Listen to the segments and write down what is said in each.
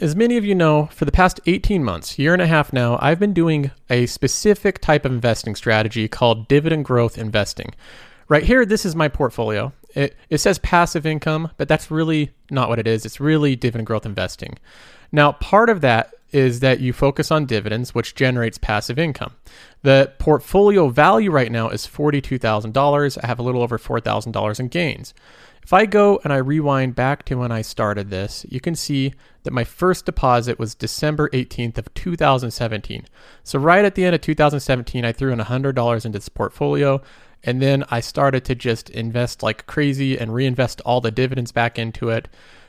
As many of you know, for the past 18 months, year and a half now, I've been doing a specific type of investing strategy called dividend growth investing. Right here, this is my portfolio. It, it says passive income, but that's really not what it is. It's really dividend growth investing. Now, part of that is that you focus on dividends, which generates passive income. The portfolio value right now is $42,000. I have a little over $4,000 in gains. If I go and I rewind back to when I started this, you can see that my first deposit was December 18th of 2017. So right at the end of 2017, I threw in $100 into this portfolio and then I started to just invest like crazy and reinvest all the dividends back into it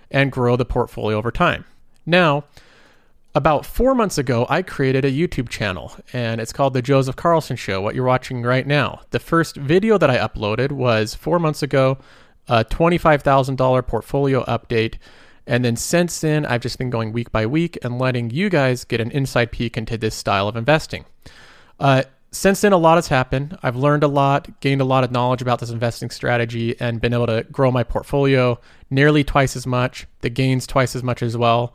and grow the portfolio over time. Now, about four months ago, I created a YouTube channel and it's called The Joseph Carlson Show, what you're watching right now. The first video that I uploaded was four months ago a $25,000 portfolio update. And then since then, I've just been going week by week and letting you guys get an inside peek into this style of investing. Uh, since then, a lot has happened. I've learned a lot, gained a lot of knowledge about this investing strategy, and been able to grow my portfolio nearly twice as much, the gains twice as much as well.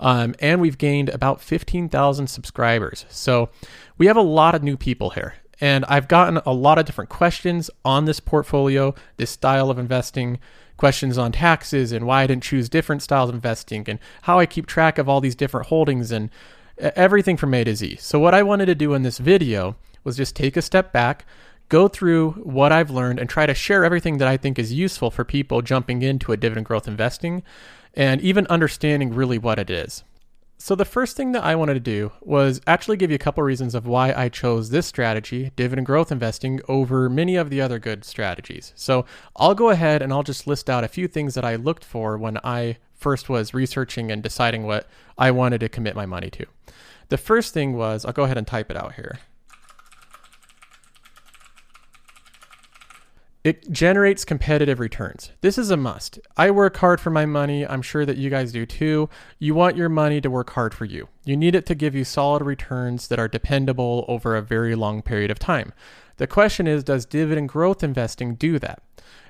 Um, and we've gained about 15,000 subscribers. So we have a lot of new people here. And I've gotten a lot of different questions on this portfolio, this style of investing, questions on taxes and why I didn't choose different styles of investing and how I keep track of all these different holdings and everything from A to Z. So, what I wanted to do in this video was just take a step back, go through what I've learned, and try to share everything that I think is useful for people jumping into a dividend growth investing and even understanding really what it is. So, the first thing that I wanted to do was actually give you a couple reasons of why I chose this strategy, dividend growth investing, over many of the other good strategies. So, I'll go ahead and I'll just list out a few things that I looked for when I first was researching and deciding what I wanted to commit my money to. The first thing was, I'll go ahead and type it out here. It generates competitive returns. This is a must. I work hard for my money. I'm sure that you guys do too. You want your money to work hard for you. You need it to give you solid returns that are dependable over a very long period of time. The question is Does dividend growth investing do that?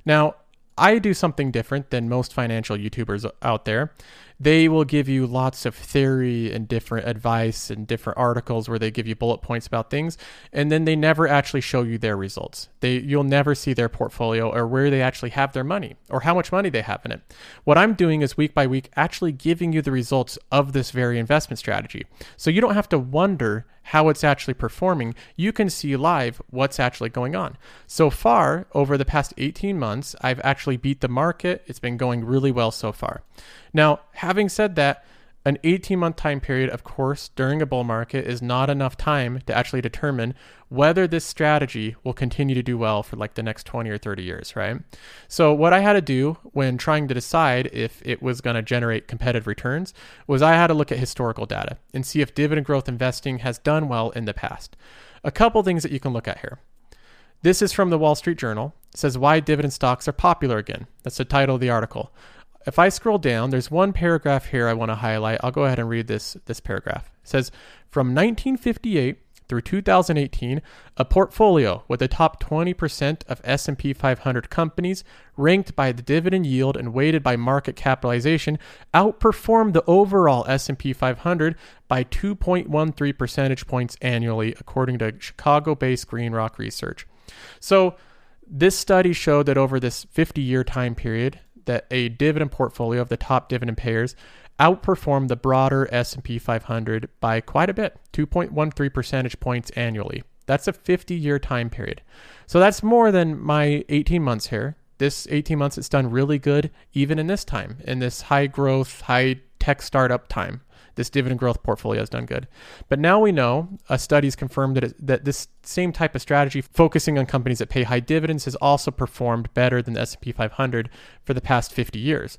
Now, I do something different than most financial YouTubers out there they will give you lots of theory and different advice and different articles where they give you bullet points about things and then they never actually show you their results they you'll never see their portfolio or where they actually have their money or how much money they have in it what i'm doing is week by week actually giving you the results of this very investment strategy so you don't have to wonder how it's actually performing, you can see live what's actually going on. So far, over the past 18 months, I've actually beat the market. It's been going really well so far. Now, having said that, an 18 month time period, of course, during a bull market is not enough time to actually determine whether this strategy will continue to do well for like the next 20 or 30 years, right? So, what I had to do when trying to decide if it was going to generate competitive returns was I had to look at historical data and see if dividend growth investing has done well in the past. A couple things that you can look at here. This is from the Wall Street Journal. It says why dividend stocks are popular again. That's the title of the article if I scroll down, there's one paragraph here I want to highlight. I'll go ahead and read this this paragraph. It says from 1958 through 2018, a portfolio with the top 20% of S&P 500 companies ranked by the dividend yield and weighted by market capitalization outperformed the overall S&P 500 by 2.13 percentage points annually according to Chicago-based Green Rock Research. So, this study showed that over this 50-year time period, that a dividend portfolio of the top dividend payers outperformed the broader S&P 500 by quite a bit, 2.13 percentage points annually. That's a 50-year time period. So that's more than my 18 months here. This 18 months it's done really good even in this time, in this high growth, high tech startup time this dividend growth portfolio has done good. But now we know a study's confirmed that, it, that this same type of strategy, focusing on companies that pay high dividends, has also performed better than the S&P 500 for the past 50 years.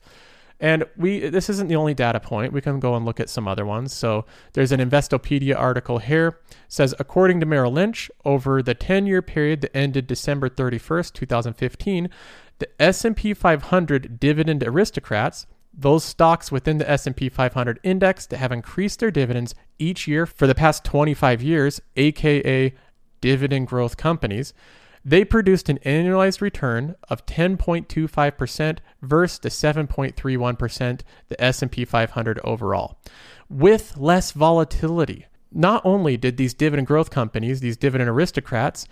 And we this isn't the only data point. We can go and look at some other ones. So there's an Investopedia article here says according to Merrill Lynch, over the 10-year period that ended December 31st, 2015, the S&P 500 dividend aristocrats those stocks within the S&P 500 index that have increased their dividends each year for the past 25 years, aka dividend growth companies, they produced an annualized return of 10.25% versus the 7.31% the S&P 500 overall, with less volatility. Not only did these dividend growth companies, these dividend aristocrats,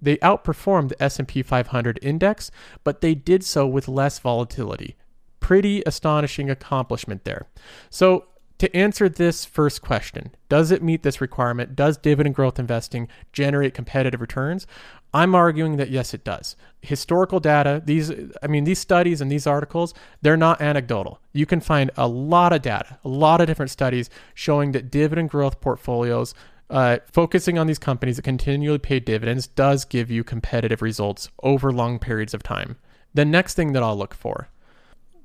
they outperformed the S&P 500 index, but they did so with less volatility. Pretty astonishing accomplishment there. So, to answer this first question, does it meet this requirement? Does dividend growth investing generate competitive returns? I'm arguing that yes, it does. Historical data, these, I mean, these studies and these articles, they're not anecdotal. You can find a lot of data, a lot of different studies showing that dividend growth portfolios, uh, focusing on these companies that continually pay dividends, does give you competitive results over long periods of time. The next thing that I'll look for,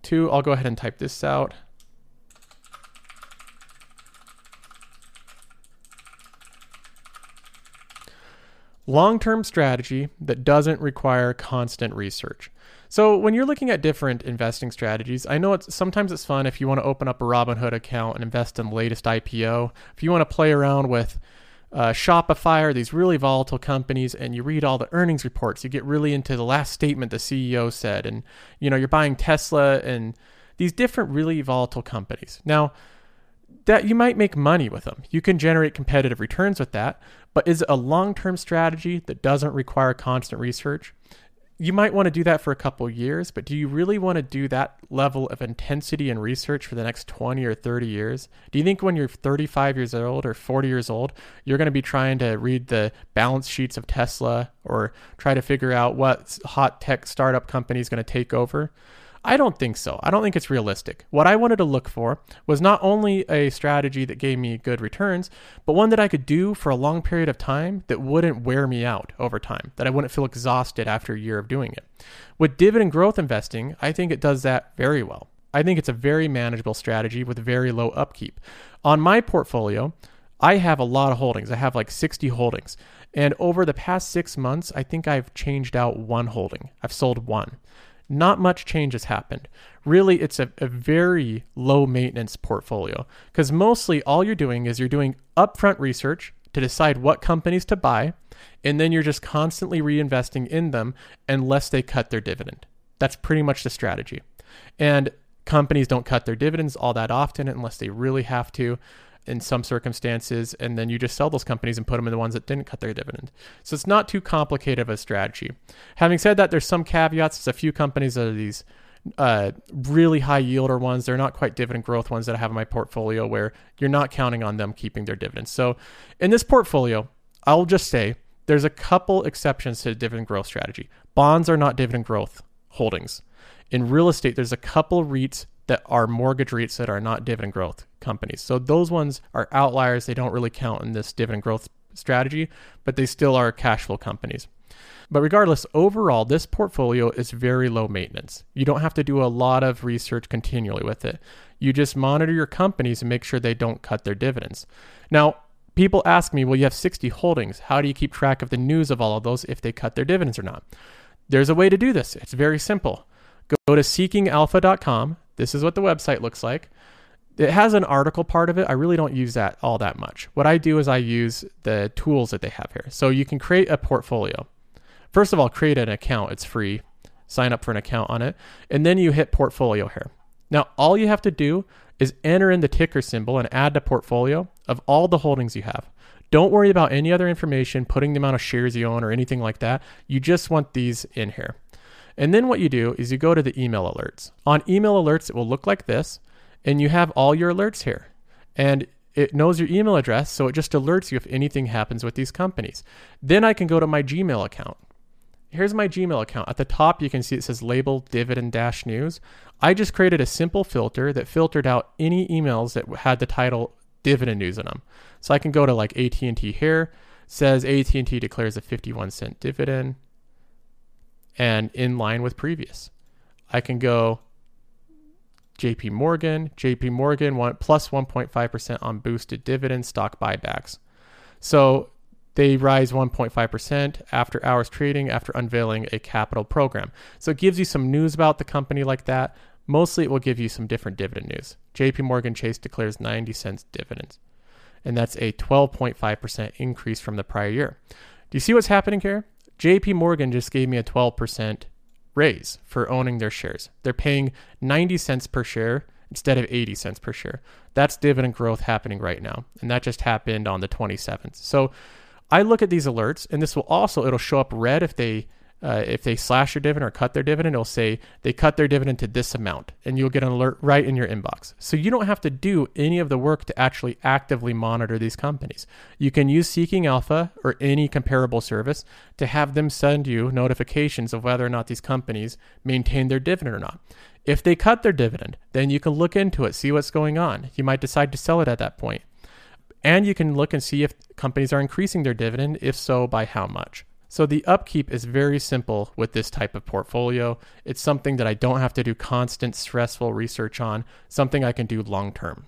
two, I'll go ahead and type this out. long term strategy that doesn't require constant research. So when you're looking at different investing strategies, I know it's sometimes it's fun if you want to open up a Robinhood account and invest in the latest IPO. If you want to play around with uh, Shopify or these really volatile companies and you read all the earnings reports, you get really into the last statement the CEO said, and you know you're buying Tesla and these different really volatile companies. Now, that you might make money with them. You can generate competitive returns with that, but is it a long-term strategy that doesn't require constant research? You might want to do that for a couple years, but do you really want to do that level of intensity and research for the next 20 or 30 years? Do you think when you're 35 years old or 40 years old, you're going to be trying to read the balance sheets of Tesla or try to figure out what hot tech startup company is going to take over? I don't think so. I don't think it's realistic. What I wanted to look for was not only a strategy that gave me good returns, but one that I could do for a long period of time that wouldn't wear me out over time, that I wouldn't feel exhausted after a year of doing it. With dividend growth investing, I think it does that very well. I think it's a very manageable strategy with very low upkeep. On my portfolio, I have a lot of holdings. I have like 60 holdings. And over the past six months, I think I've changed out one holding. I've sold one not much change has happened. Really, it's a, a very low maintenance portfolio because mostly all you're doing is you're doing upfront research to decide what companies to buy, and then you're just constantly reinvesting in them unless they cut their dividend. That's pretty much the strategy. And companies don't cut their dividends all that often unless they really have to in some circumstances, and then you just sell those companies and put them in the ones that didn't cut their dividend. So it's not too complicated of a strategy. Having said that, there's some caveats. There's a few companies that are these uh, really high yielder ones. They're not quite dividend growth ones that I have in my portfolio where you're not counting on them keeping their dividends. So in this portfolio, I'll just say there's a couple exceptions to the dividend growth strategy. Bonds are not dividend growth holdings. In real estate, there's a couple REITs that are mortgage REITs that are not dividend growth companies. So those ones are outliers. They don't really count in this dividend growth strategy, but they still are cash flow companies. But regardless, overall, this portfolio is very low maintenance. You don't have to do a lot of research continually with it. You just monitor your companies and make sure they don't cut their dividends. Now, people ask me, well, you have 60 holdings. How do you keep track of the news of all of those if they cut their dividends or not? There's a way to do this. It's very simple. Go to seekingalpha.com. This is what the website looks like. It has an article part of it. I really don't use that all that much. What I do is I use the tools that they have here. So you can create a portfolio. First of all, create an account. It's free. Sign up for an account on it. And then you hit portfolio here. Now, all you have to do is enter in the ticker symbol and add to portfolio of all the holdings you have. Don't worry about any other information, putting the amount of shares you own or anything like that. You just want these in here. And then what you do is you go to the email alerts. On email alerts, it will look like this, and you have all your alerts here. And it knows your email address, so it just alerts you if anything happens with these companies. Then I can go to my Gmail account. Here's my Gmail account. At the top, you can see it says label dividend dash news. I just created a simple filter that filtered out any emails that had the title dividend news in them. So I can go to like AT&T here, says AT&T declares a 51 cent dividend and in line with previous. I can go JP Morgan. JP Morgan went plus 1.5% on boosted dividend stock buybacks. So they rise 1.5% after hours trading after unveiling a capital program. So it gives you some news about the company like that. Mostly it will give you some different dividend news. JP Morgan Chase declares 90 cents dividends. And that's a 12.5% increase from the prior year. Do you see what's happening here? JP Morgan just gave me a 12% raise for owning their shares. They're paying 90 cents per share instead of 80 cents per share. That's dividend growth happening right now. And that just happened on the 27th. So I look at these alerts and this will also it'll show up red if they uh, if they slash your dividend or cut their dividend, it'll say they cut their dividend to this amount, and you'll get an alert right in your inbox. So you don't have to do any of the work to actually actively monitor these companies. You can use Seeking Alpha or any comparable service to have them send you notifications of whether or not these companies maintain their dividend or not. If they cut their dividend, then you can look into it, see what's going on. You might decide to sell it at that point. And you can look and see if companies are increasing their dividend, if so, by how much. So the upkeep is very simple with this type of portfolio. It's something that I don't have to do constant stressful research on, something I can do long term.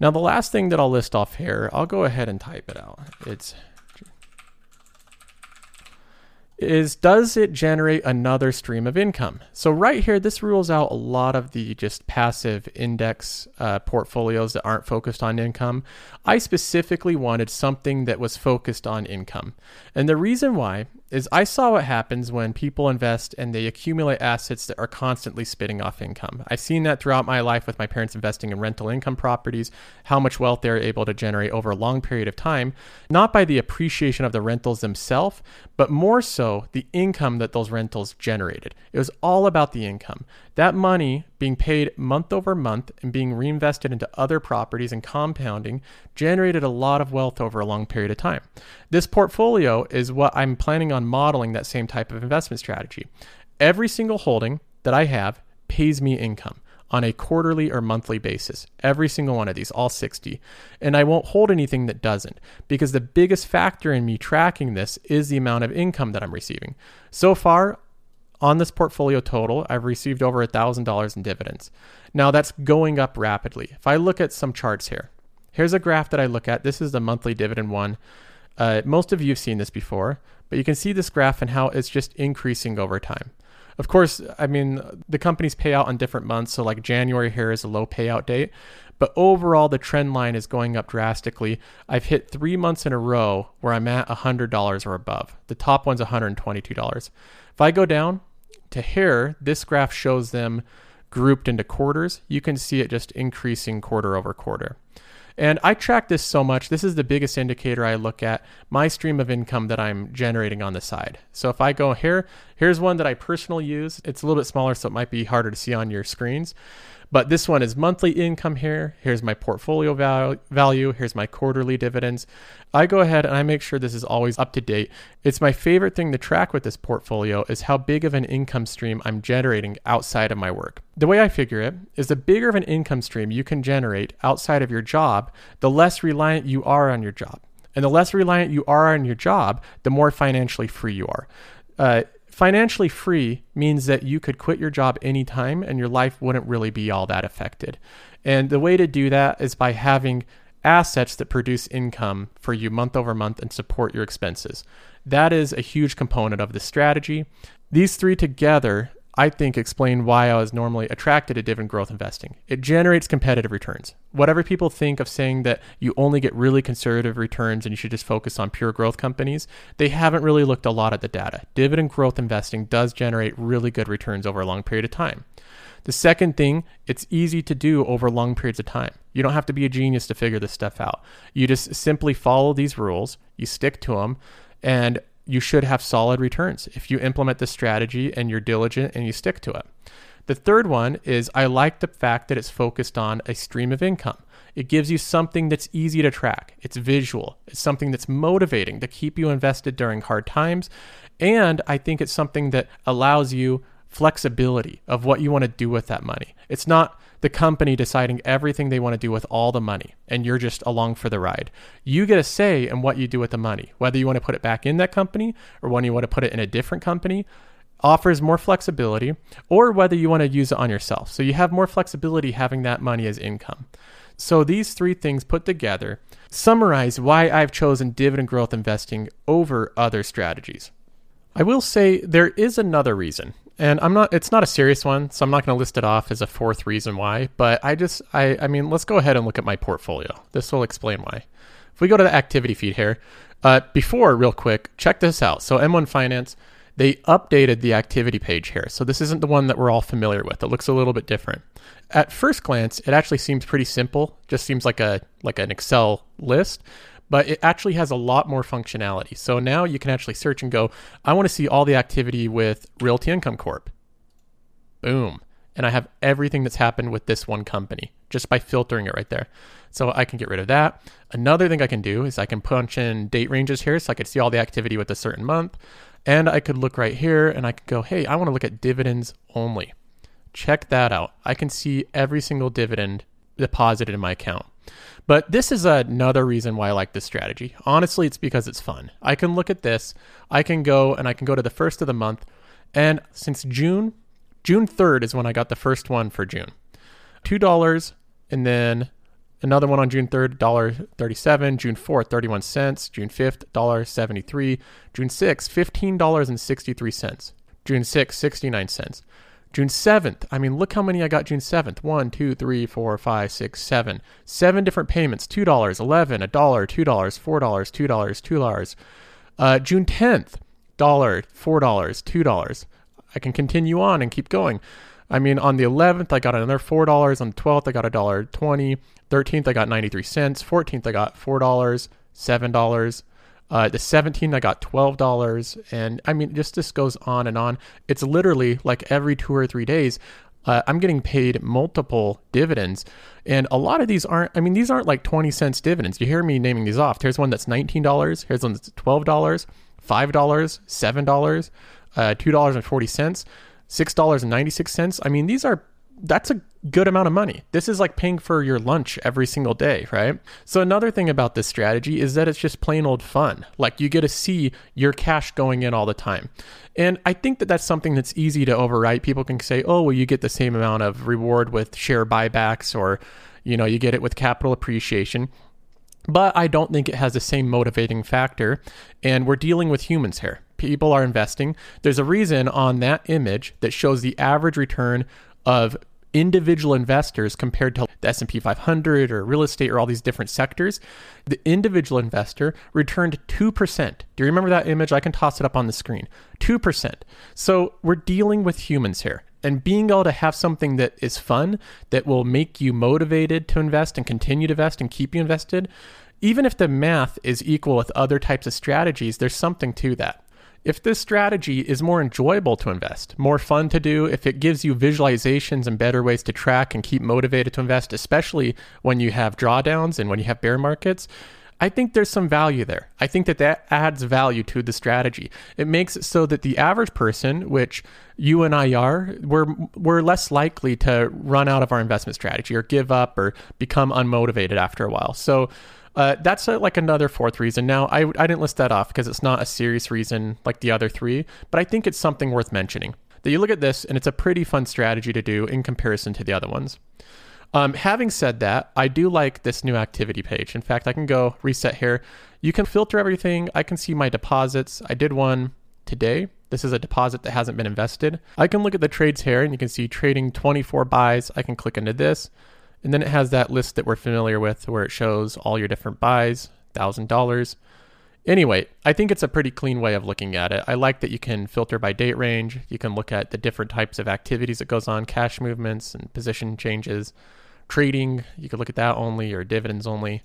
Now the last thing that I'll list off here, I'll go ahead and type it out. It's is does it generate another stream of income? So right here, this rules out a lot of the just passive index uh, portfolios that aren't focused on income. I specifically wanted something that was focused on income. And the reason why is I saw what happens when people invest and they accumulate assets that are constantly spitting off income. I've seen that throughout my life with my parents investing in rental income properties, how much wealth they're able to generate over a long period of time, not by the appreciation of the rentals themselves, but more so the income that those rentals generated. It was all about the income. That money being paid month over month and being reinvested into other properties and compounding generated a lot of wealth over a long period of time. This portfolio is what I'm planning on modeling that same type of investment strategy. Every single holding that I have pays me income on a quarterly or monthly basis. Every single one of these, all 60. And I won't hold anything that doesn't because the biggest factor in me tracking this is the amount of income that I'm receiving. So far, on this portfolio total, I've received over $1,000 in dividends. Now that's going up rapidly. If I look at some charts here, here's a graph that I look at. This is the monthly dividend one. Uh, most of you have seen this before, but you can see this graph and how it's just increasing over time. Of course, I mean, the companies pay out on different months. So, like January here is a low payout date. But overall, the trend line is going up drastically. I've hit three months in a row where I'm at $100 or above. The top one's $122. If I go down, to here, this graph shows them grouped into quarters. You can see it just increasing quarter over quarter. And I track this so much. This is the biggest indicator I look at my stream of income that I'm generating on the side. So if I go here, here's one that I personally use. It's a little bit smaller, so it might be harder to see on your screens. But this one is monthly income here. Here's my portfolio value. Here's my quarterly dividends. I go ahead and I make sure this is always up to date. It's my favorite thing to track with this portfolio is how big of an income stream I'm generating outside of my work. The way I figure it is the bigger of an income stream you can generate outside of your job, the less reliant you are on your job. And the less reliant you are on your job, the more financially free you are. Uh, Financially free means that you could quit your job anytime and your life wouldn't really be all that affected. And the way to do that is by having assets that produce income for you month over month and support your expenses. That is a huge component of the strategy. These three together I think explain why I was normally attracted to dividend growth investing. It generates competitive returns. Whatever people think of saying that you only get really conservative returns and you should just focus on pure growth companies, they haven't really looked a lot at the data. Dividend growth investing does generate really good returns over a long period of time. The second thing, it's easy to do over long periods of time. You don't have to be a genius to figure this stuff out. You just simply follow these rules, you stick to them, and you should have solid returns if you implement the strategy and you're diligent and you stick to it. The third one is I like the fact that it's focused on a stream of income. It gives you something that's easy to track. It's visual. It's something that's motivating to keep you invested during hard times. And I think it's something that allows you flexibility of what you want to do with that money. It's not the company deciding everything they want to do with all the money and you're just along for the ride. You get a say in what you do with the money, whether you want to put it back in that company or when you want to put it in a different company. offers more flexibility, or whether you want to use it on yourself. So you have more flexibility having that money as income. So these three things put together summarize why I've chosen dividend growth investing over other strategies. I will say there is another reason. And I'm not it's not a serious one, so I'm not going to list it off as a fourth reason why, but I just I I mean, let's go ahead and look at my portfolio. This will explain why. If we go to the activity feed here, uh, before real quick, check this out. So M1 Finance, they updated the activity page here. So this isn't the one that we're all familiar with. It looks a little bit different. At first glance, it actually seems pretty simple. Just seems like a like an Excel list, but it actually has a lot more functionality. So now you can actually search and go, I want to see all the activity with Realty Income Corp. Boom. And I have everything that's happened with this one company just by filtering it right there. So I can get rid of that. Another thing I can do is I can punch in date ranges here so I could see all the activity with a certain month. And I could look right here and I could go, hey, I want to look at dividends only. Check that out. I can see every single dividend deposited in my account. But this is another reason why I like this strategy. Honestly, it's because it's fun. I can look at this, I can go and I can go to the first of the month. And since June, June 3rd is when I got the first one for June. $2 and then Another one on June 3rd, $1.37. June 4th, 31 cents. June 5th, $1.73. June 6th, $15.63. June 6th, 69 cents. June 7th, I mean, look how many I got June 7th. 1, 2, 3, 4, 5, 6, 7. Different payments $2, 11 $1, $2, $4, $2, $2. Uh, June 10th, $1, $4, $2. I can continue on and keep going. I mean, on the 11th, I got another $4. On the 12th, I got $1.20. 13th, I got 93 cents. 14th, I got $4, $7. Uh, the 17, I got $12. And I mean, just this goes on and on. It's literally like every two or three days, uh, I'm getting paid multiple dividends. And a lot of these aren't, I mean, these aren't like 20 cents dividends. You hear me naming these off. Here's one that's $19. Here's one that's $12, $5, $7, uh, $2.40. $6.96. I mean, these are that's a good amount of money. This is like paying for your lunch every single day, right? So another thing about this strategy is that it's just plain old fun. Like you get to see your cash going in all the time. And I think that that's something that's easy to overwrite. People can say, "Oh, well you get the same amount of reward with share buybacks or you know, you get it with capital appreciation." But I don't think it has the same motivating factor. And we're dealing with humans here people are investing. There's a reason on that image that shows the average return of individual investors compared to the S&P 500 or real estate or all these different sectors. The individual investor returned 2%. Do you remember that image? I can toss it up on the screen. 2%. So we're dealing with humans here. And being able to have something that is fun, that will make you motivated to invest and continue to invest and keep you invested, even if the math is equal with other types of strategies, there's something to that. If this strategy is more enjoyable to invest, more fun to do, if it gives you visualizations and better ways to track and keep motivated to invest, especially when you have drawdowns and when you have bear markets, I think there's some value there. I think that that adds value to the strategy. It makes it so that the average person, which you and I are, we're, we're less likely to run out of our investment strategy or give up or become unmotivated after a while. So uh, that's a, like another fourth reason. Now, I, I didn't list that off because it's not a serious reason like the other three, but I think it's something worth mentioning. That you look at this and it's a pretty fun strategy to do in comparison to the other ones. Um, having said that, I do like this new activity page. In fact, I can go reset here. You can filter everything. I can see my deposits. I did one today. This is a deposit that hasn't been invested. I can look at the trades here and you can see trading 24 buys. I can click into this. And then it has that list that we're familiar with where it shows all your different buys, $1,000. Anyway, I think it's a pretty clean way of looking at it. I like that you can filter by date range. You can look at the different types of activities that goes on, cash movements and position changes, trading. You could look at that only or dividends only.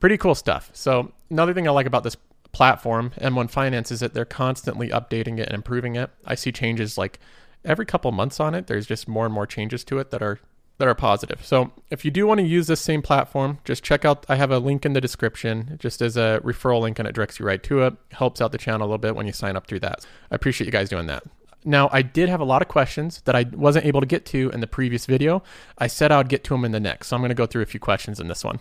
Pretty cool stuff. So another thing I like about this platform, M1 Finance, is that they're constantly updating it and improving it. I see changes like every couple months on it. There's just more and more changes to it that are that are positive. So if you do want to use this same platform, just check out. I have a link in the description, just as a referral link, and it directs you right to it. Helps out the channel a little bit when you sign up through that. I appreciate you guys doing that. Now, I did have a lot of questions that I wasn't able to get to in the previous video. I said I would get to them in the next, so I'm going to go through a few questions in this one.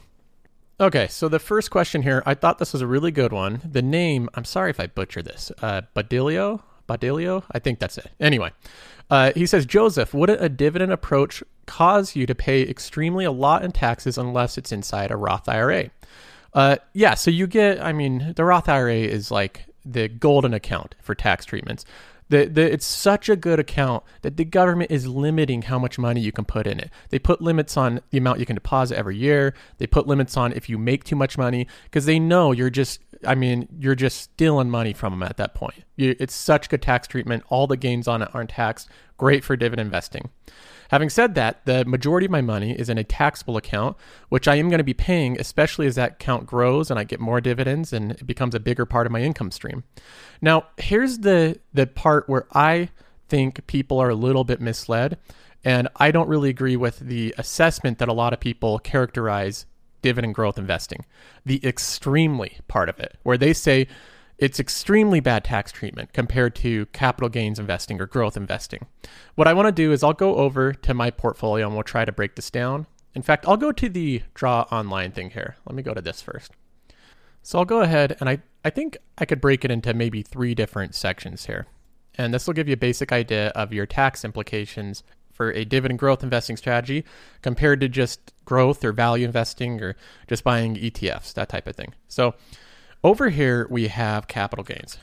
Okay, so the first question here, I thought this was a really good one. The name, I'm sorry if I butcher this, uh, Badilio, Baudilio. I think that's it. Anyway, uh, he says, Joseph, wouldn't a dividend approach cause you to pay extremely a lot in taxes unless it's inside a Roth IRA? Uh, yeah, so you get, I mean, the Roth IRA is like the golden account for tax treatments. The, the, it's such a good account that the government is limiting how much money you can put in it. They put limits on the amount you can deposit every year. They put limits on if you make too much money because they know you're just, I mean, you're just stealing money from them at that point. You, it's such good tax treatment. All the gains on it aren't taxed. Great for dividend investing. Having said that, the majority of my money is in a taxable account, which I am going to be paying, especially as that account grows and I get more dividends and it becomes a bigger part of my income stream. Now, here's the the part where I think people are a little bit misled, and I don't really agree with the assessment that a lot of people characterize dividend growth investing. The extremely part of it, where they say it's extremely bad tax treatment compared to capital gains investing or growth investing. What I want to do is I'll go over to my portfolio and we'll try to break this down. In fact, I'll go to the draw online thing here. Let me go to this first. So I'll go ahead and I, I think I could break it into maybe three different sections here. And this will give you a basic idea of your tax implications for a dividend growth investing strategy compared to just growth or value investing or just buying ETFs, that type of thing. So over here, we have capital gains.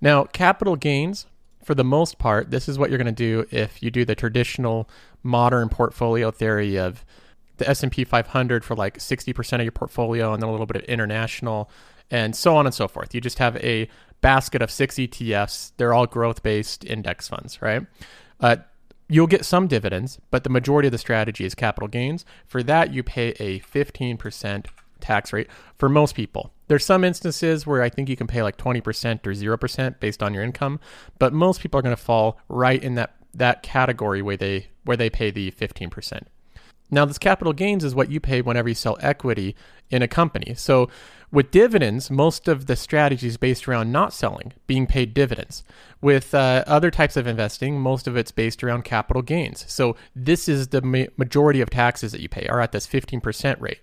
Now, capital gains, for the most part, this is what you're going to do if you do the traditional modern portfolio theory of the S&P 500 for like 60% of your portfolio and then a little bit of international and so on and so forth. You just have a basket of six ETFs. They're all growth-based index funds, right? Uh, you'll get some dividends, but the majority of the strategy is capital gains. For that, you pay a 15% tax rate for most people. There's some instances where I think you can pay like 20% or 0% based on your income, but most people are going to fall right in that that category where they where they pay the 15%. Now, this capital gains is what you pay whenever you sell equity in a company. So, with dividends, most of the strategy is based around not selling, being paid dividends. With uh, other types of investing, most of it's based around capital gains. So, this is the ma- majority of taxes that you pay are at this 15% rate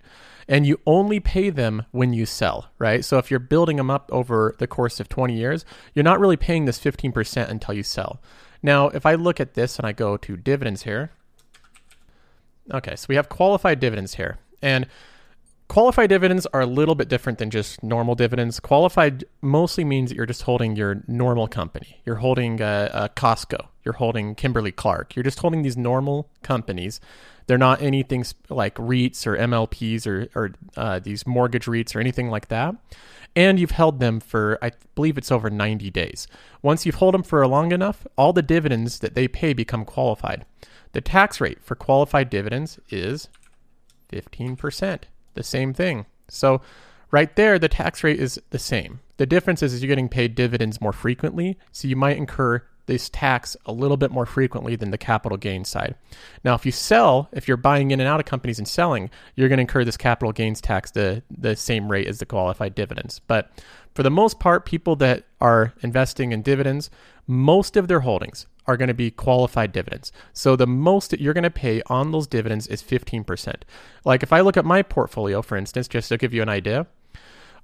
and you only pay them when you sell, right? So if you're building them up over the course of 20 years, you're not really paying this 15% until you sell. Now, if I look at this and I go to dividends here, okay, so we have qualified dividends here. And qualified dividends are a little bit different than just normal dividends. Qualified mostly means that you're just holding your normal company. You're holding a, a Costco. You're holding Kimberly Clark. You're just holding these normal companies they're not anything like REITs or MLPs or, or uh, these mortgage REITs or anything like that. And you've held them for, I believe it's over 90 days. Once you've held them for long enough, all the dividends that they pay become qualified. The tax rate for qualified dividends is 15%, the same thing. So, right there, the tax rate is the same. The difference is, is you're getting paid dividends more frequently, so you might incur this tax a little bit more frequently than the capital gain side. Now, if you sell, if you're buying in and out of companies and selling, you're going to incur this capital gains tax the the same rate as the qualified dividends. But for the most part, people that are investing in dividends, most of their holdings are going to be qualified dividends. So the most that you're going to pay on those dividends is 15%. Like if I look at my portfolio, for instance, just to give you an idea,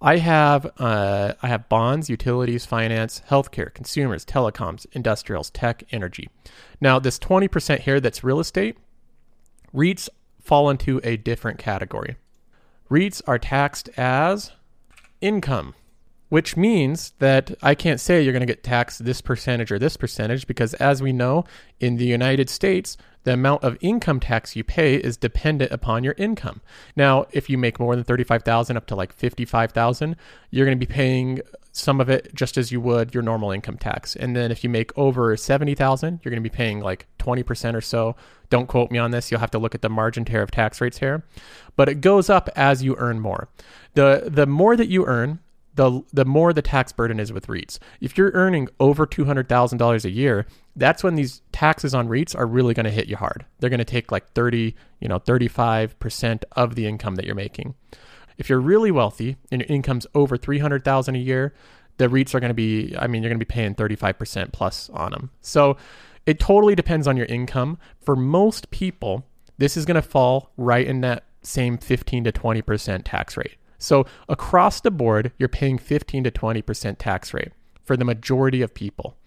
I have uh, I have bonds, utilities, finance, healthcare, consumers, telecoms, industrials, tech, energy. Now, this 20% here that's real estate, REITs fall into a different category. REITs are taxed as income, which means that I can't say you're going to get taxed this percentage or this percentage because, as we know, in the United States, the amount of income tax you pay is dependent upon your income. Now, if you make more than 35,000 up to like 55,000, you're going to be paying some of it just as you would your normal income tax. And then if you make over 70,000, you're going to be paying like 20% or so. Don't quote me on this. You'll have to look at the margin tariff tax rates here. But it goes up as you earn more. The the more that you earn, the the more the tax burden is with REITs. If you're earning over $200,000 a year, that's when these taxes on REITs are really going to hit you hard. They're going to take like 30, you know, 35% of the income that you're making. If you're really wealthy and your income's over 300,000 a year, the REITs are going to be I mean, you're going to be paying 35% plus on them. So it totally depends on your income. For most people, this is going to fall right in that same 15 to 20% tax rate. So across the board, you're paying 15 to 20% tax rate. for the majority of people.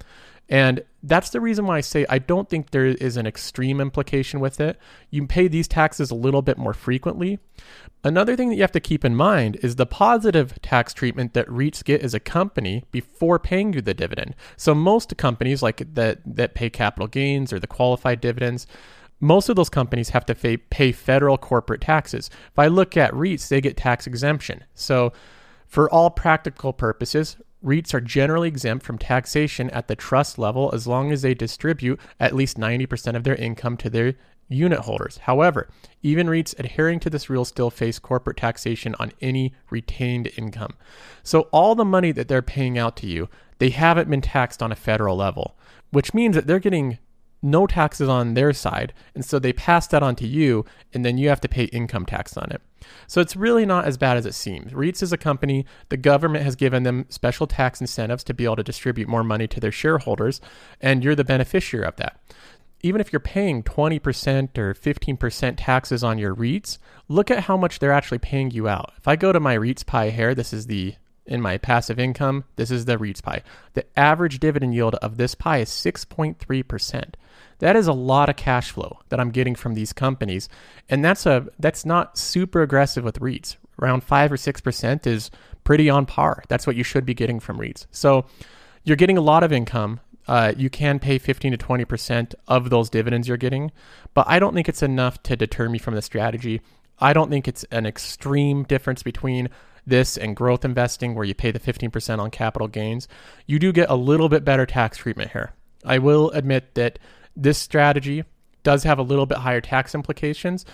And that's the reason why I say I don't think there is an extreme implication with it. You pay these taxes a little bit more frequently. Another thing that you have to keep in mind is the positive tax treatment that REITs get as a company before paying you the dividend. So most companies like that that pay capital gains or the qualified dividends, most of those companies have to pay, federal corporate taxes. If I look at REITs, they get tax exemption. So for all practical purposes, REITs are generally exempt from taxation at the trust level as long as they distribute at least 90% of their income to their unit holders. However, even REITs adhering to this rule still face corporate taxation on any retained income. So all the money that they're paying out to you, they haven't been taxed on a federal level, which means that they're getting no taxes on their side. And so they pass that on to you, and then you have to pay income tax on it. So it's really not as bad as it seems. REITs is a company, the government has given them special tax incentives to be able to distribute more money to their shareholders, and you're the beneficiary of that. Even if you're paying 20% or 15% taxes on your REITs, look at how much they're actually paying you out. If I go to my REITs pie here, this is the in my passive income, this is the REITs pie. The average dividend yield of this pie is 6.3%. That is a lot of cash flow that I'm getting from these companies, and that's a that's not super aggressive with REITs. Around five or six percent is pretty on par. That's what you should be getting from REITs. So you're getting a lot of income. Uh, you can pay 15 to 20 percent of those dividends you're getting, but I don't think it's enough to deter me from the strategy. I don't think it's an extreme difference between this and growth investing where you pay the 15% on capital gains. You do get a little bit better tax treatment here. I will admit that this strategy does have a little bit higher tax implications.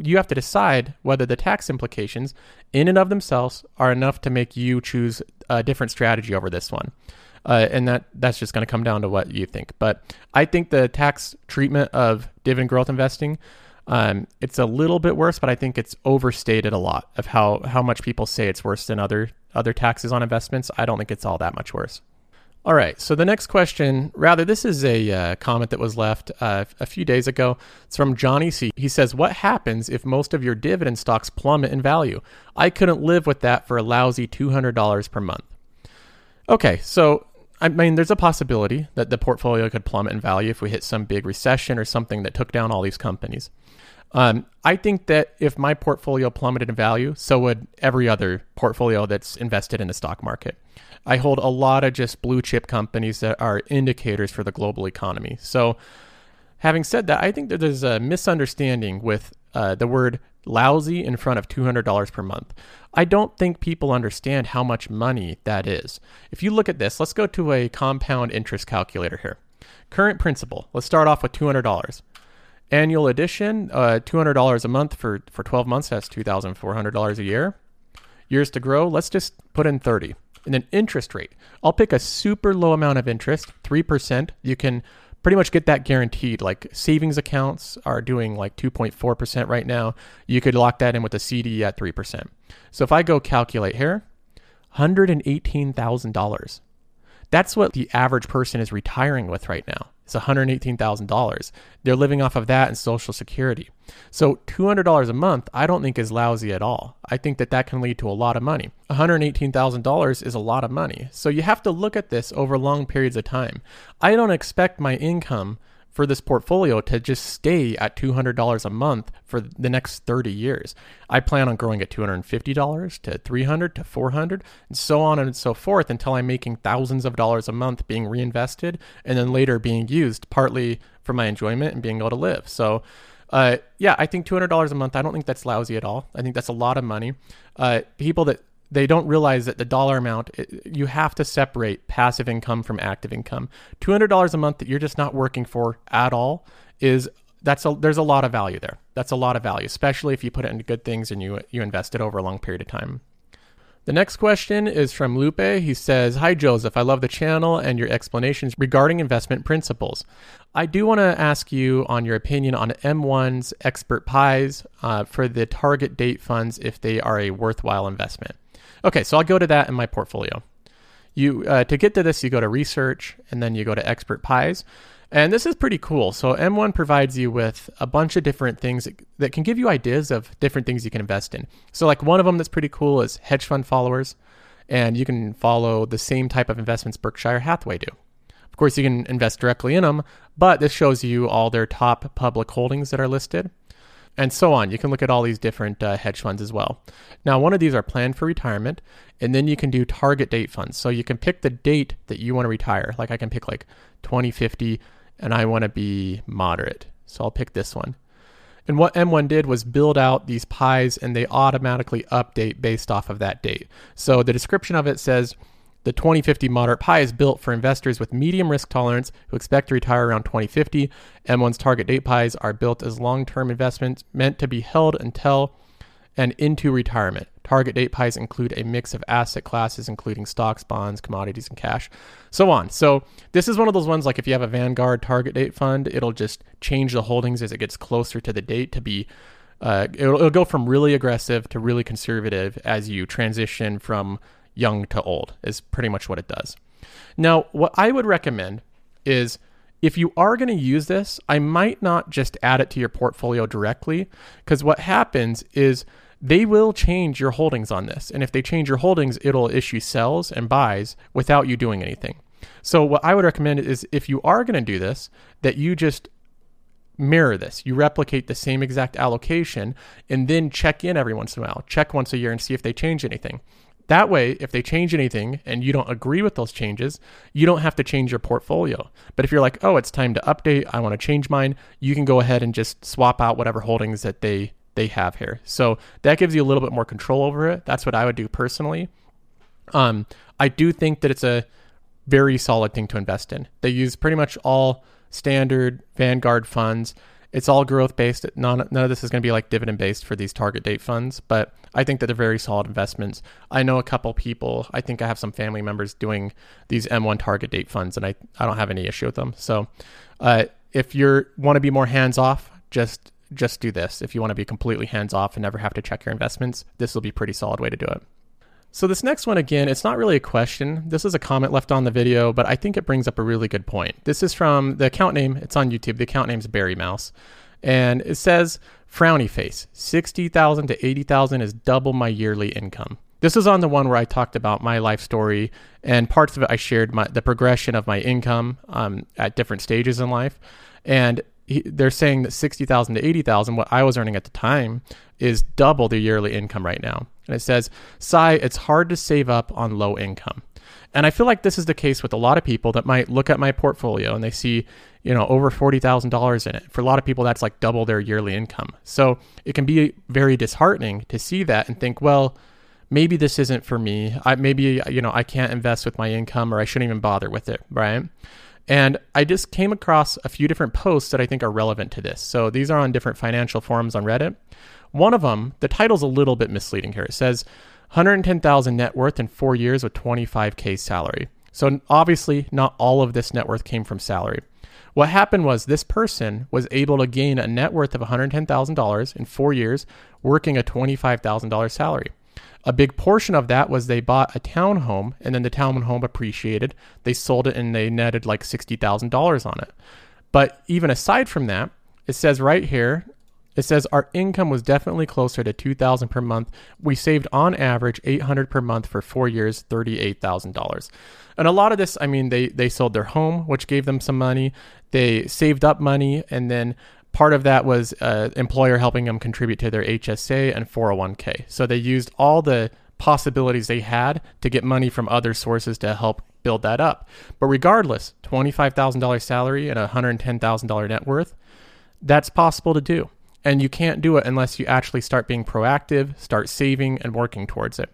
You have to decide whether the tax implications, in and of themselves, are enough to make you choose a different strategy over this one. Uh, and that that's just going to come down to what you think. But I think the tax treatment of dividend growth investing, um, it's a little bit worse, but I think it's overstated a lot of how how much people say it's worse than other other taxes on investments. I don't think it's all that much worse. All right. So the next question, rather, this is a uh, comment that was left uh, a few days ago. It's from Johnny C. He says, What happens if most of your dividend stocks plummet in value? I couldn't live with that for a lousy $200 per month. Okay. So, I mean, there's a possibility that the portfolio could plummet in value if we hit some big recession or something that took down all these companies. Um, I think that if my portfolio plummeted in value, so would every other portfolio that's invested in the stock market. I hold a lot of just blue chip companies that are indicators for the global economy. So, having said that, I think that there's a misunderstanding with uh, the word lousy in front of $200 per month. I don't think people understand how much money that is. If you look at this, let's go to a compound interest calculator here. Current principal, let's start off with $200. Annual addition, uh, $200 a month for, for 12 months, that's $2,400 a year. Years to grow, let's just put in 30 and then interest rate. I'll pick a super low amount of interest, 3%. You can pretty much get that guaranteed. Like savings accounts are doing like 2.4% right now. You could lock that in with a CD at 3%. So if I go calculate here, $118,000. That's what the average person is retiring with right now. It's $118,000. They're living off of that and Social Security. So $200 a month, I don't think is lousy at all. I think that that can lead to a lot of money. $118,000 is a lot of money. So you have to look at this over long periods of time. I don't expect my income for this portfolio to just stay at $200 a month for the next 30 years. I plan on growing at $250 to 300 to 400 and so on and so forth until I'm making thousands of dollars a month being reinvested and then later being used partly for my enjoyment and being able to live. So uh, yeah, I think $200 a month, I don't think that's lousy at all. I think that's a lot of money. Uh, people that they don't realize that the dollar amount you have to separate passive income from active income. Two hundred dollars a month that you're just not working for at all is that's a there's a lot of value there. That's a lot of value, especially if you put it into good things and you you invest it over a long period of time. The next question is from Lupe. He says, Hi, Joseph. I love the channel and your explanations regarding investment principles. I do want to ask you on your opinion on M1's expert pies uh, for the target date funds if they are a worthwhile investment. Okay, so I'll go to that in my portfolio. You uh, to get to this, you go to research and then you go to expert pies. And this is pretty cool. So M1 provides you with a bunch of different things that can give you ideas of different things you can invest in. So like one of them that's pretty cool is hedge fund followers. and you can follow the same type of investments Berkshire Hathaway do. Of course, you can invest directly in them, but this shows you all their top public holdings that are listed and so on. You can look at all these different uh, hedge funds as well. Now, one of these are planned for retirement, and then you can do target date funds. So you can pick the date that you want to retire. Like I can pick like 2050, and I want to be moderate. So I'll pick this one. And what M1 did was build out these pies and they automatically update based off of that date. So the description of it says the 2050 moderate pie is built for investors with medium risk tolerance who expect to retire around 2050. M1's target date pies are built as long term investments meant to be held until and into retirement. Target date pies include a mix of asset classes, including stocks, bonds, commodities, and cash, so on. So, this is one of those ones like if you have a Vanguard target date fund, it'll just change the holdings as it gets closer to the date to be. Uh, it'll, it'll go from really aggressive to really conservative as you transition from young to old, is pretty much what it does. Now, what I would recommend is if you are going to use this, I might not just add it to your portfolio directly, because what happens is they will change your holdings on this. And if they change your holdings, it'll issue sells and buys without you doing anything. So, what I would recommend is if you are going to do this, that you just mirror this. You replicate the same exact allocation and then check in every once in a while. Check once a year and see if they change anything. That way, if they change anything and you don't agree with those changes, you don't have to change your portfolio. But if you're like, oh, it's time to update, I want to change mine, you can go ahead and just swap out whatever holdings that they they have here. So that gives you a little bit more control over it. That's what I would do personally. Um, I do think that it's a very solid thing to invest in. They use pretty much all standard Vanguard funds. It's all growth based. None, none of this is going to be like dividend based for these target date funds, but I think that they're very solid investments. I know a couple people. I think I have some family members doing these M1 target date funds, and I, I don't have any issue with them. So uh, if you want to be more hands off, just just do this. If you want to be completely hands off and never have to check your investments, this will be a pretty solid way to do it. So this next one again, it's not really a question. This is a comment left on the video, but I think it brings up a really good point. This is from the account name. It's on YouTube. The account name is Barry Mouse, and it says frowny face. Sixty thousand to eighty thousand is double my yearly income. This is on the one where I talked about my life story, and parts of it I shared my, the progression of my income um, at different stages in life, and he, they're saying that 60,000 to 80,000, what I was earning at the time, is double the yearly income right now. And it says, sigh, it's hard to save up on low income. And I feel like this is the case with a lot of people that might look at my portfolio and they see, you know, over $40,000 in it. For a lot of people, that's like double their yearly income. So it can be very disheartening to see that and think, well, maybe this isn't for me. I maybe, you know, I can't invest with my income or I shouldn't even bother with it, right? And I just came across a few different posts that I think are relevant to this. So these are on different financial forums on Reddit. One of them, the title's a little bit misleading here. It says 110,000 net worth in 4 years with 25k salary. So obviously not all of this net worth came from salary. What happened was this person was able to gain a net worth of $110,000 in 4 years working a $25,000 salary. A big portion of that was they bought a townhome and then the townhome appreciated. They sold it and they netted like $60,000 on it. But even aside from that, it says right here, it says our income was definitely closer to 2000 per month. We saved on average 800 per month for 4 years, $38,000. And a lot of this, I mean, they they sold their home, which gave them some money. They saved up money and then Part of that was uh, employer helping them contribute to their HSA and 401k. So they used all the possibilities they had to get money from other sources to help build that up. But regardless, $25,000 salary and a $110,000 net worth, that's possible to do. And you can't do it unless you actually start being proactive, start saving, and working towards it.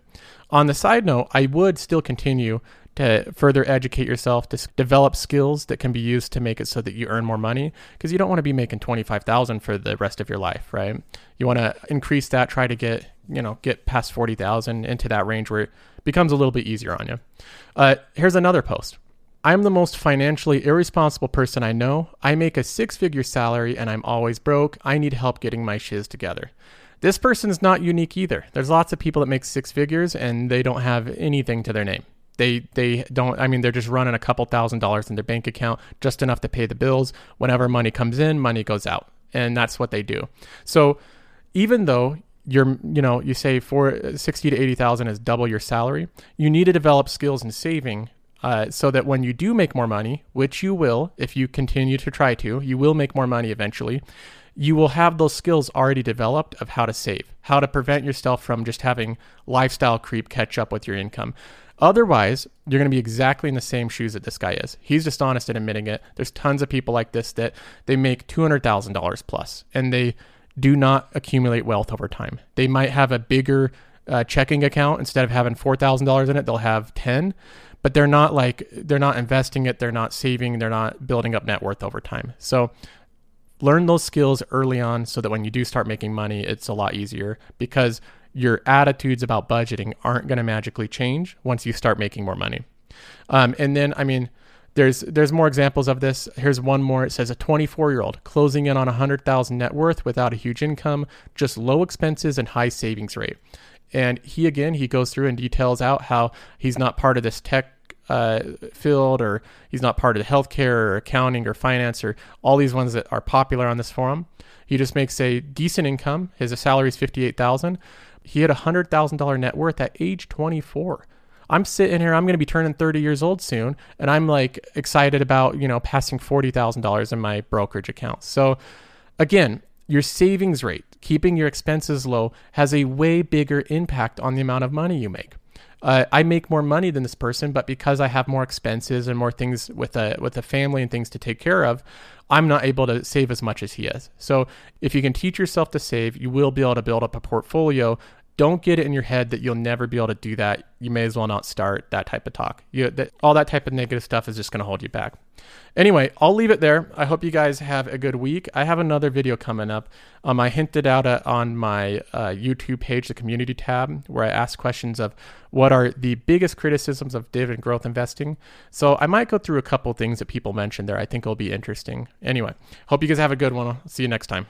On the side note, I would still continue to further educate yourself, to develop skills that can be used to make it so that you earn more money because you don't want to be making 25,000 for the rest of your life, right? You want to increase that, try to get, you know, get past 40,000 into that range where it becomes a little bit easier on you. Uh, here's another post. I'm the most financially irresponsible person I know. I make a six figure salary and I'm always broke. I need help getting my shiz together. This person's not unique either. There's lots of people that make six figures and they don't have anything to their name. They they don't. I mean, they're just running a couple thousand dollars in their bank account, just enough to pay the bills. Whenever money comes in, money goes out, and that's what they do. So even though you're you know you say for 60 to 80,000 is double your salary you need to develop skills in saving uh, so that when you do make more money which you will if you continue to try to you will make more money eventually you will have those skills already developed of how to save how to prevent yourself from just having lifestyle creep catch up with your income Otherwise, you're going to be exactly in the same shoes that this guy is. He's just honest in admitting it. There's tons of people like this that they make $200,000 plus and they do not accumulate wealth over time. They might have a bigger uh, checking account instead of having $4,000 in it, they'll have 10, but they're not like they're not investing it, they're not saving, they're not building up net worth over time. So learn those skills early on so that when you do start making money, it's a lot easier because your attitudes about budgeting aren't going to magically change once you start making more money. Um, and then, I mean, there's there's more examples of this. Here's one more. It says a 24 year old closing in on 100,000 net worth without a huge income, just low expenses and high savings rate. And he again he goes through and details out how he's not part of this tech uh, field or he's not part of the healthcare or accounting or finance or all these ones that are popular on this forum. He just makes a decent income. His salary is 58,000 he had a hundred thousand dollar net worth at age 24. I'm sitting here, I'm going to be turning 30 years old soon, and I'm like excited about, you know, passing $40,000 in my brokerage account. So, again, your savings rate, keeping your expenses low, has a way bigger impact on the amount of money you make. Uh, I make more money than this person, but because I have more expenses and more things with a with a family and things to take care of, I'm not able to save as much as he is. So if you can teach yourself to save, you will be able to build up a portfolio. Don't get it in your head that you'll never be able to do that. You may as well not start that type of talk. You, that, all that type of negative stuff is just going to hold you back. Anyway, I'll leave it there. I hope you guys have a good week. I have another video coming up. Um, I hinted out uh, on my uh, YouTube page, the community tab, where I ask questions of what are the biggest criticisms of dividend growth investing. So I might go through a couple things that people mentioned there. I think it'll be interesting. Anyway, hope you guys have a good one. I'll see you next time.